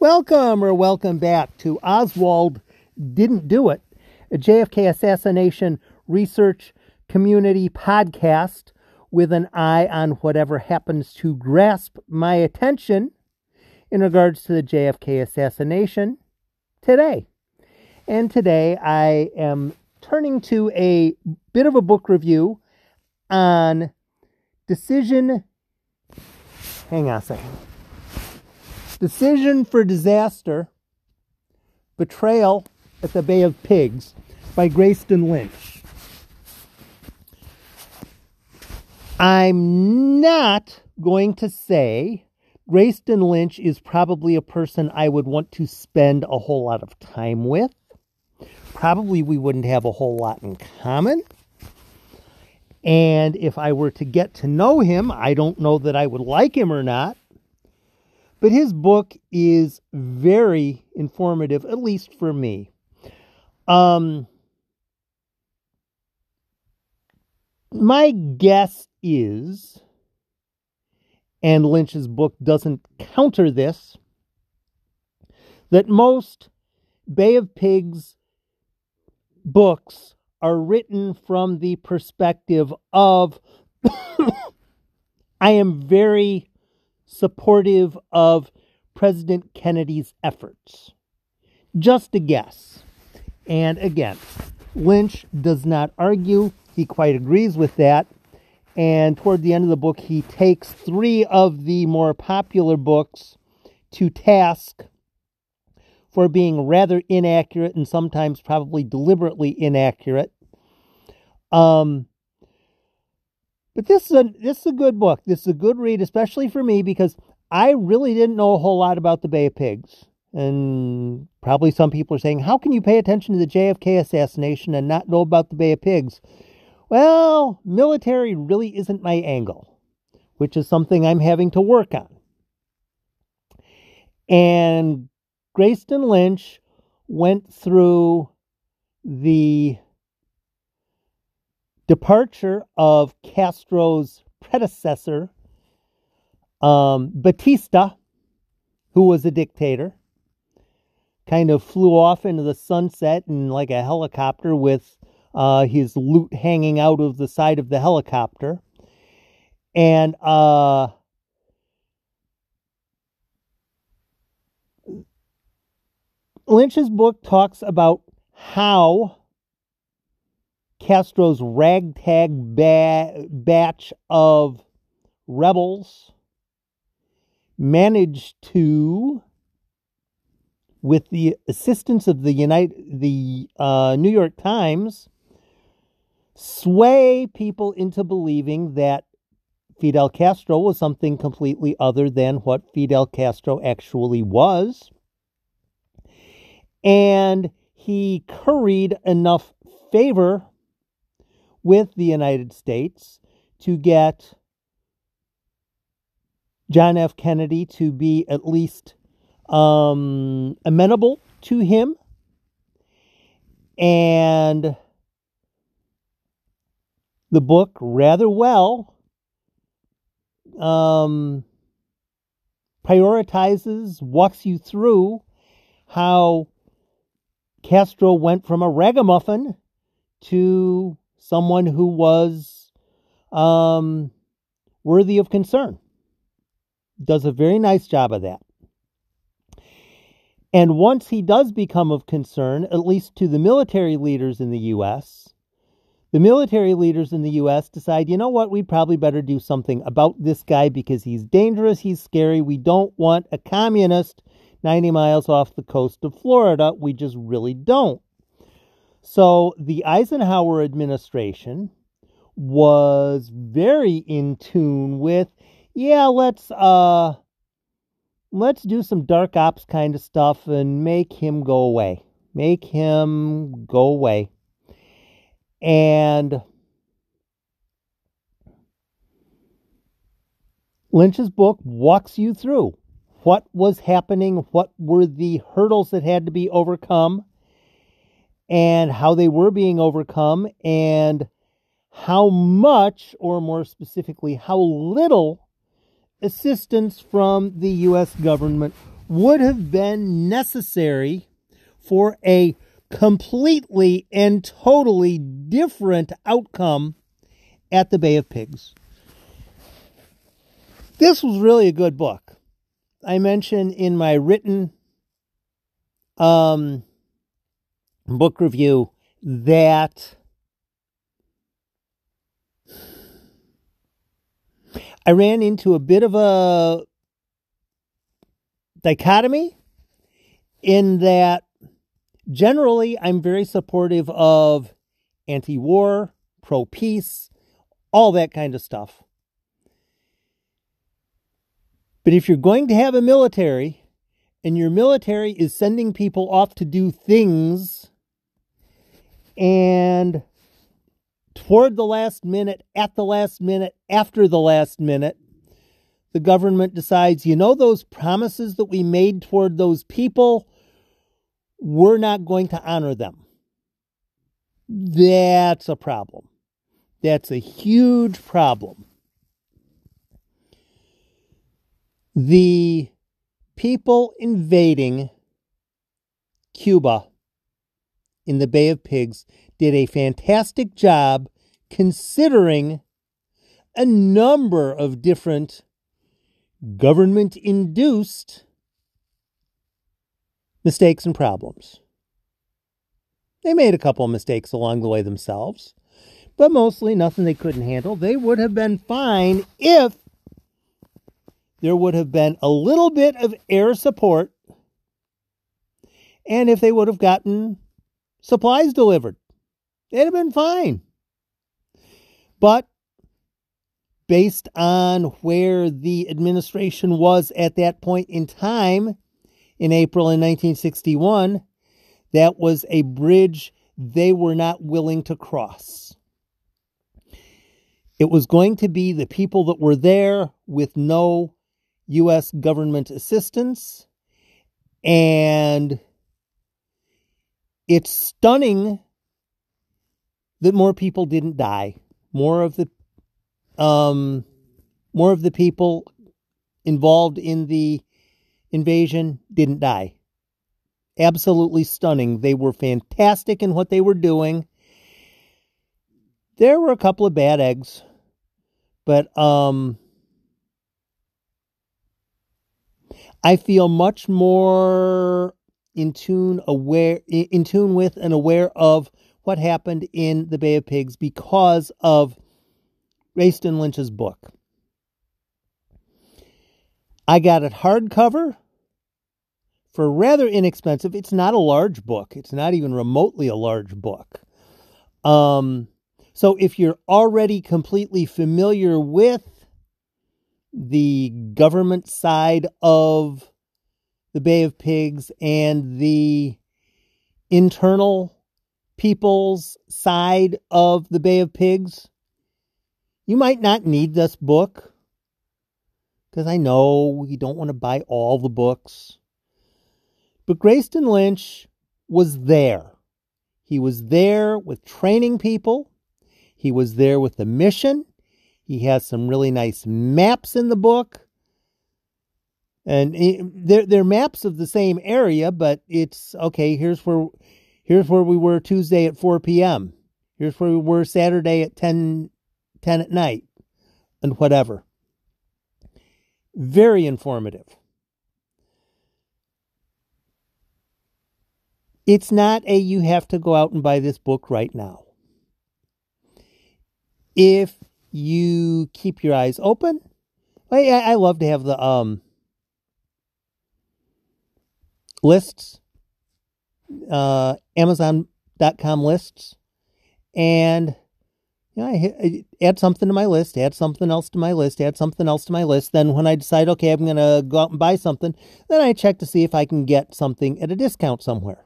Welcome or welcome back to Oswald Didn't Do It, a JFK assassination research community podcast with an eye on whatever happens to grasp my attention in regards to the JFK assassination today. And today I am turning to a bit of a book review on decision. Hang on a second. Decision for Disaster Betrayal at the Bay of Pigs by Grayston Lynch. I'm not going to say Grayston Lynch is probably a person I would want to spend a whole lot of time with. Probably we wouldn't have a whole lot in common. And if I were to get to know him, I don't know that I would like him or not. But his book is very informative, at least for me. Um, my guess is, and Lynch's book doesn't counter this, that most Bay of Pigs books are written from the perspective of I am very supportive of President Kennedy's efforts. Just a guess. And again, Lynch does not argue. He quite agrees with that. And toward the end of the book, he takes three of the more popular books to task for being rather inaccurate and sometimes probably deliberately inaccurate. Um, but this is a this is a good book. This is a good read, especially for me because I really didn't know a whole lot about the Bay of Pigs. And probably some people are saying, "How can you pay attention to the JFK assassination and not know about the Bay of Pigs?" Well, military really isn't my angle, which is something I'm having to work on. And Grayston Lynch went through the departure of Castro's predecessor, um, Batista, who was a dictator, kind of flew off into the sunset in like a helicopter with uh, his loot hanging out of the side of the helicopter. And uh, Lynch's book talks about how Castro's ragtag ba- batch of rebels managed to, with the assistance of the United, the uh, New York Times, sway people into believing that Fidel Castro was something completely other than what Fidel Castro actually was. And he curried enough favor with the United States to get John F. Kennedy to be at least um, amenable to him. And the book, rather well, um, prioritizes, walks you through how Castro went from a ragamuffin to someone who was um, worthy of concern. Does a very nice job of that. And once he does become of concern, at least to the military leaders in the U.S., the military leaders in the U.S. decide, you know what, we probably better do something about this guy because he's dangerous, he's scary. We don't want a communist 90 miles off the coast of Florida. We just really don't. So the Eisenhower administration was very in tune with, yeah, let's uh let's do some dark ops kind of stuff and make him go away. Make him go away. And Lynch's book walks you through what was happening, what were the hurdles that had to be overcome, and how they were being overcome and how much, or more specifically, how little assistance from the U.S. government would have been necessary for a completely and totally different outcome at the Bay of Pigs. This was really a good book. I mentioned in my written um, book review that I ran into a bit of a dichotomy in that generally I'm very supportive of anti war, pro peace, all that kind of stuff. But if you're going to have a military and your military is sending people off to do things and toward the last minute, at the last minute, after the last minute, the government decides, you know, those promises that we made toward those people, we're not going to honor them. That's a problem. That's a huge problem. The people invading Cuba in the Bay of Pigs did a fantastic job considering a number of different government induced mistakes and problems. They made a couple of mistakes along the way themselves, but mostly nothing they couldn't handle. They would have been fine if there would have been a little bit of air support and if they would have gotten supplies delivered. It'd have been fine. But based on where the administration was at that point in time in April in 1961, that was a bridge they were not willing to cross. It was going to be the people that were there with no U.S. government assistance. And it's stunning that more people didn't die. More of the um, more of the people involved in the invasion didn't die. Absolutely stunning. They were fantastic in what they were doing. There were a couple of bad eggs, but um, I feel much more in tune aware in tune with and aware of what happened in the Bay of Pigs because of Grayston Lynch's book. I got it hardcover for rather inexpensive. It's not a large book. It's not even remotely a large book. Um, so if you're already completely familiar with the government side of the Bay of Pigs and the internal people's side of the Bay of Pigs, you might not need this book because I know you don't want to buy all the books. But Grayston Lynch was there. He was there with training people. He was there with the mission. He has some really nice maps in the book. And they're, they're maps of the same area, but it's okay, here's where here's where we were Tuesday at 4 p.m. Here's where we were Saturday at 10, 10 at night, and whatever. Very informative. It's not a you have to go out and buy this book right now. If you keep your eyes open, I, I love to have the um lists, uh, Amazon.com lists, and you know, I, add something to my list, add something else to my list, add something else to my list. Then when I decide, okay, I'm going to go out and buy something, then I check to see if I can get something at a discount somewhere.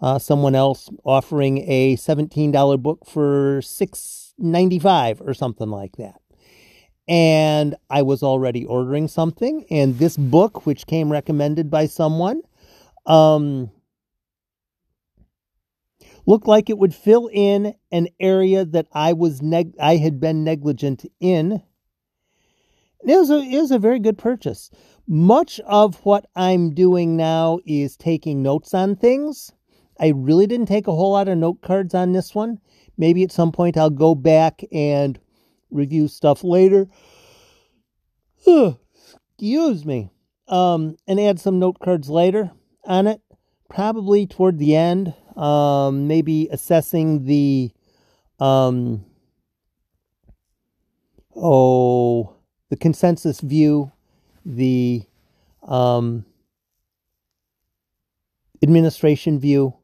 Uh, someone else offering a $17 book for $6.95 or something like that and I was already ordering something. And this book, which came recommended by someone, um, looked like it would fill in an area that I was neg- I had been negligent in, It was a, it was a very good purchase. Much of what I'm doing now is taking notes on things. I really didn't take a whole lot of note cards on this one. Maybe at some point I'll go back and review stuff later. Excuse me. Um, and add some note cards later on it. Probably toward the end. Um, maybe assessing the um, oh the consensus view, the um, administration view.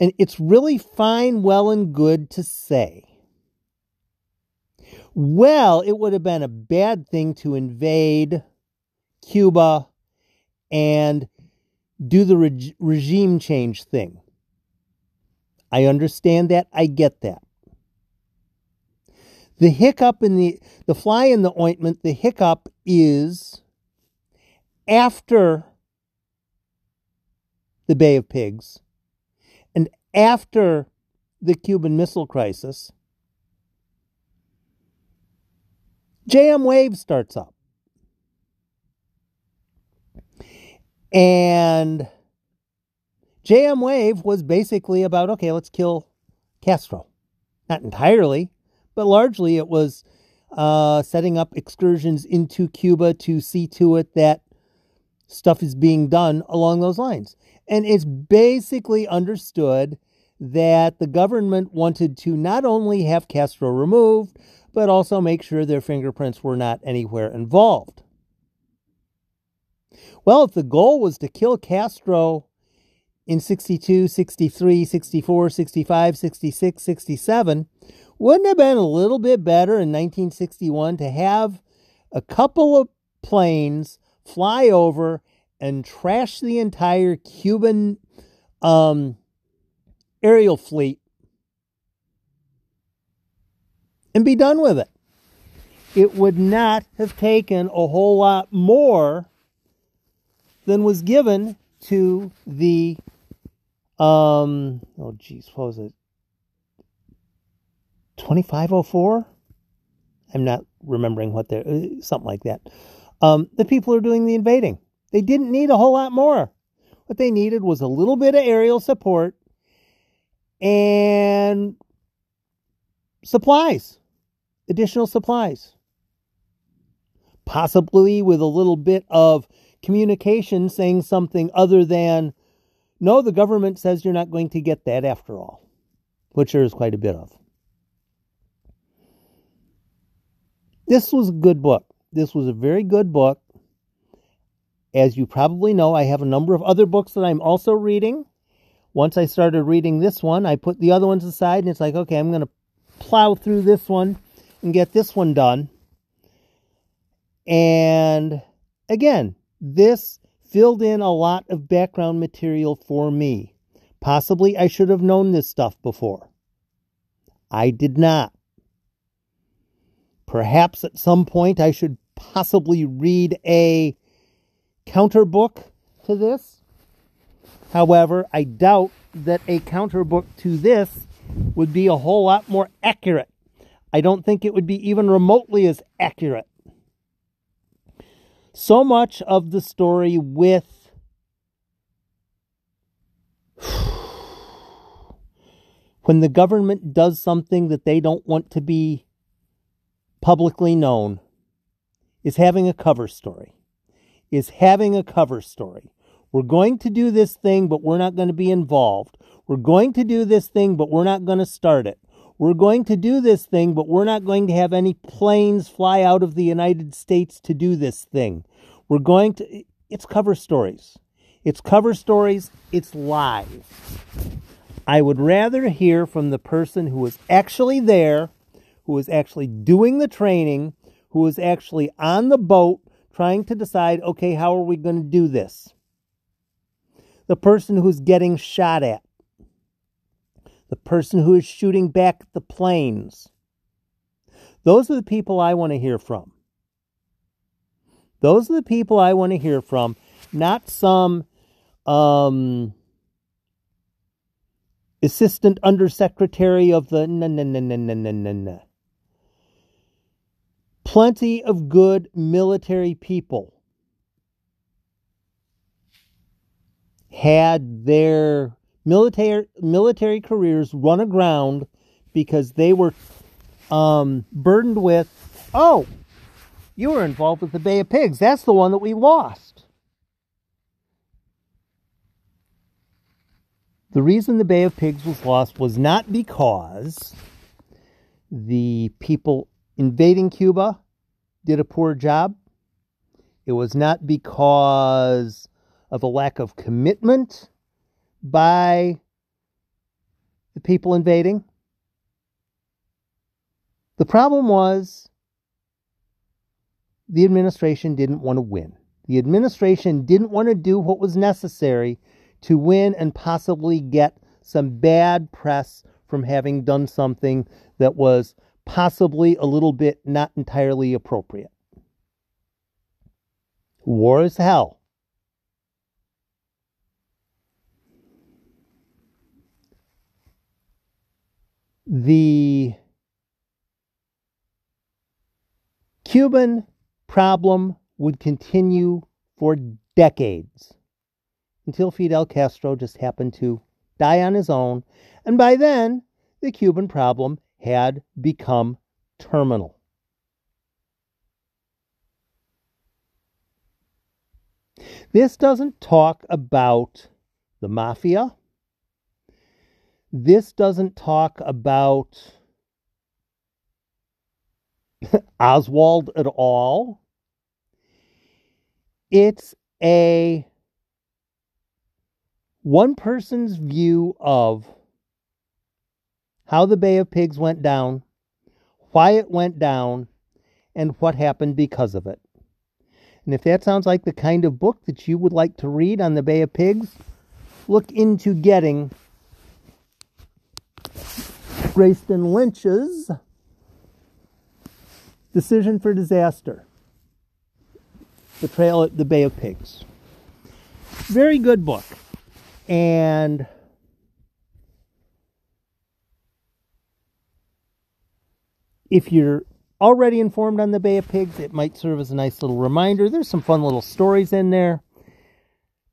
And it's really fine, well, and good to say. Well, it would have been a bad thing to invade Cuba and do the reg- regime change thing. I understand that. I get that. The hiccup in the the fly in the ointment, the hiccup is after the Bay of Pigs and after the Cuban Missile Crisis, JM Wave starts up. And JM Wave was basically about okay, let's kill Castro. Not entirely, but largely it was uh, setting up excursions into Cuba to see to it that stuff is being done along those lines. And it's basically understood that the government wanted to not only have Castro removed, but also make sure their fingerprints were not anywhere involved. Well, if the goal was to kill Castro in 62, 63, 64, 65, 66, 67, wouldn't it have been a little bit better in 1961 to have a couple of planes fly over and trash the entire Cuban um, aerial fleet and be done with it? It would not have taken a whole lot more than was given to the um, oh, geez, what was it? 2504? I'm not remembering what they're, uh, something like that. Um, the people are doing the invading. They didn't need a whole lot more. What they needed was a little bit of aerial support and supplies, additional supplies. Possibly with a little bit of communication saying something other than, no, the government says you're not going to get that after all, which there is quite a bit of. This was a good book. This was a very good book. As you probably know, I have a number of other books that I'm also reading. Once I started reading this one, I put the other ones aside and it's like, okay, I'm going to plow through this one and get this one done. And again, this filled in a lot of background material for me. Possibly I should have known this stuff before. I did not. Perhaps at some point I should possibly read a counter book to this. However, I doubt that a counter book to this would be a whole lot more accurate. I don't think it would be even remotely as accurate so much of the story with when the government does something that they don't want to be publicly known is having a cover story. Is having a cover story. We're going to do this thing, but we're not going to be involved. We're going to do this thing, but we're not going to start it. We're going to do this thing, but we're not going to have any planes fly out of the United States to do this thing. We're going to, it's cover stories. It's cover stories, it's live. I would rather hear from the person who was actually there, who was actually doing the training, who was actually on the boat trying to decide, okay, how are we going to do this? The person who's getting shot at, the person who is shooting back the planes. Those are the people I want to hear from. Those are the people I want to hear from, not some um, assistant undersecretary of the na na na na na na na. plenty of good military people had their military military careers run aground because they were um, burdened with, oh, you were involved with the Bay of Pigs. That's the one that we lost. The reason the Bay of Pigs was lost was not because the people invading Cuba did a poor job. It was not because of a lack of commitment by the people invading. The problem was the administration didn't want to win. The administration didn't want to do what was necessary to win and possibly get some bad press from having done something that was possibly a little bit not entirely appropriate. War is hell. The Cuban problem would continue for decades until Fidel Castro just happened to die on his own. And by then, the Cuban problem had become terminal. This doesn't talk about the mafia. This doesn't talk about Oswald at all. It's a one person's view of how the Bay of Pigs went down, why it went down, and what happened because of it. And if that sounds like the kind of book that you would like to read on the Bay of Pigs, look into getting Grayston Lynch's Decision for Disaster Betrayal at the Bay of Pigs. Very good book. And if you're already informed on the Bay of Pigs, it might serve as a nice little reminder. There's some fun little stories in there.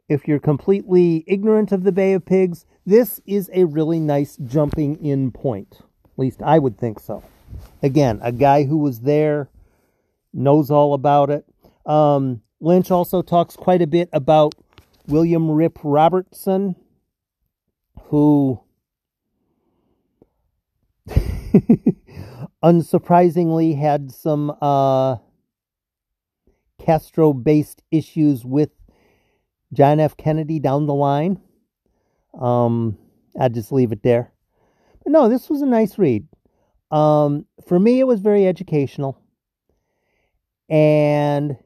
If you're completely ignorant of the Bay of Pigs, this is a really nice jumping in point. At least I would think so. Again, a guy who was there knows all about it. Um, Lynch also talks quite a bit about William Rip Robertson, who unsurprisingly had some uh, Castro based issues with John F. Kennedy down the line. Um, I'll just leave it there. But no, this was a nice read. Um, for me, it was very educational. And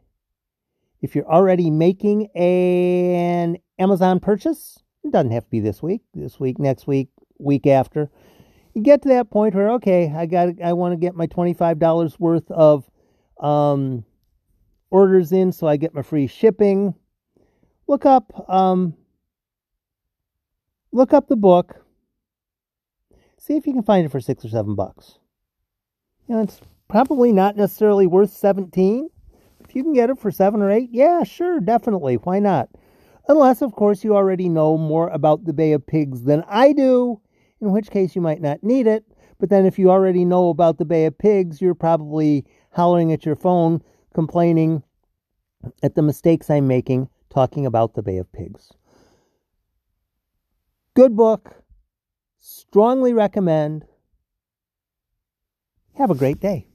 if you're already making an Amazon purchase, it doesn't have to be this week, this week, next week, week after. You get to that point where okay, I got I want to get my $25 worth of um, orders in so I get my free shipping. Look up um, look up the book. See if you can find it for 6 or 7 bucks. You know, it's probably not necessarily worth 17. If you can get it for 7 or 8, yeah, sure, definitely. Why not? Unless, of course, you already know more about the Bay of Pigs than I do, in which case you might not need it. But then, if you already know about the Bay of Pigs, you're probably hollering at your phone, complaining at the mistakes I'm making talking about the Bay of Pigs. Good book. Strongly recommend. Have a great day.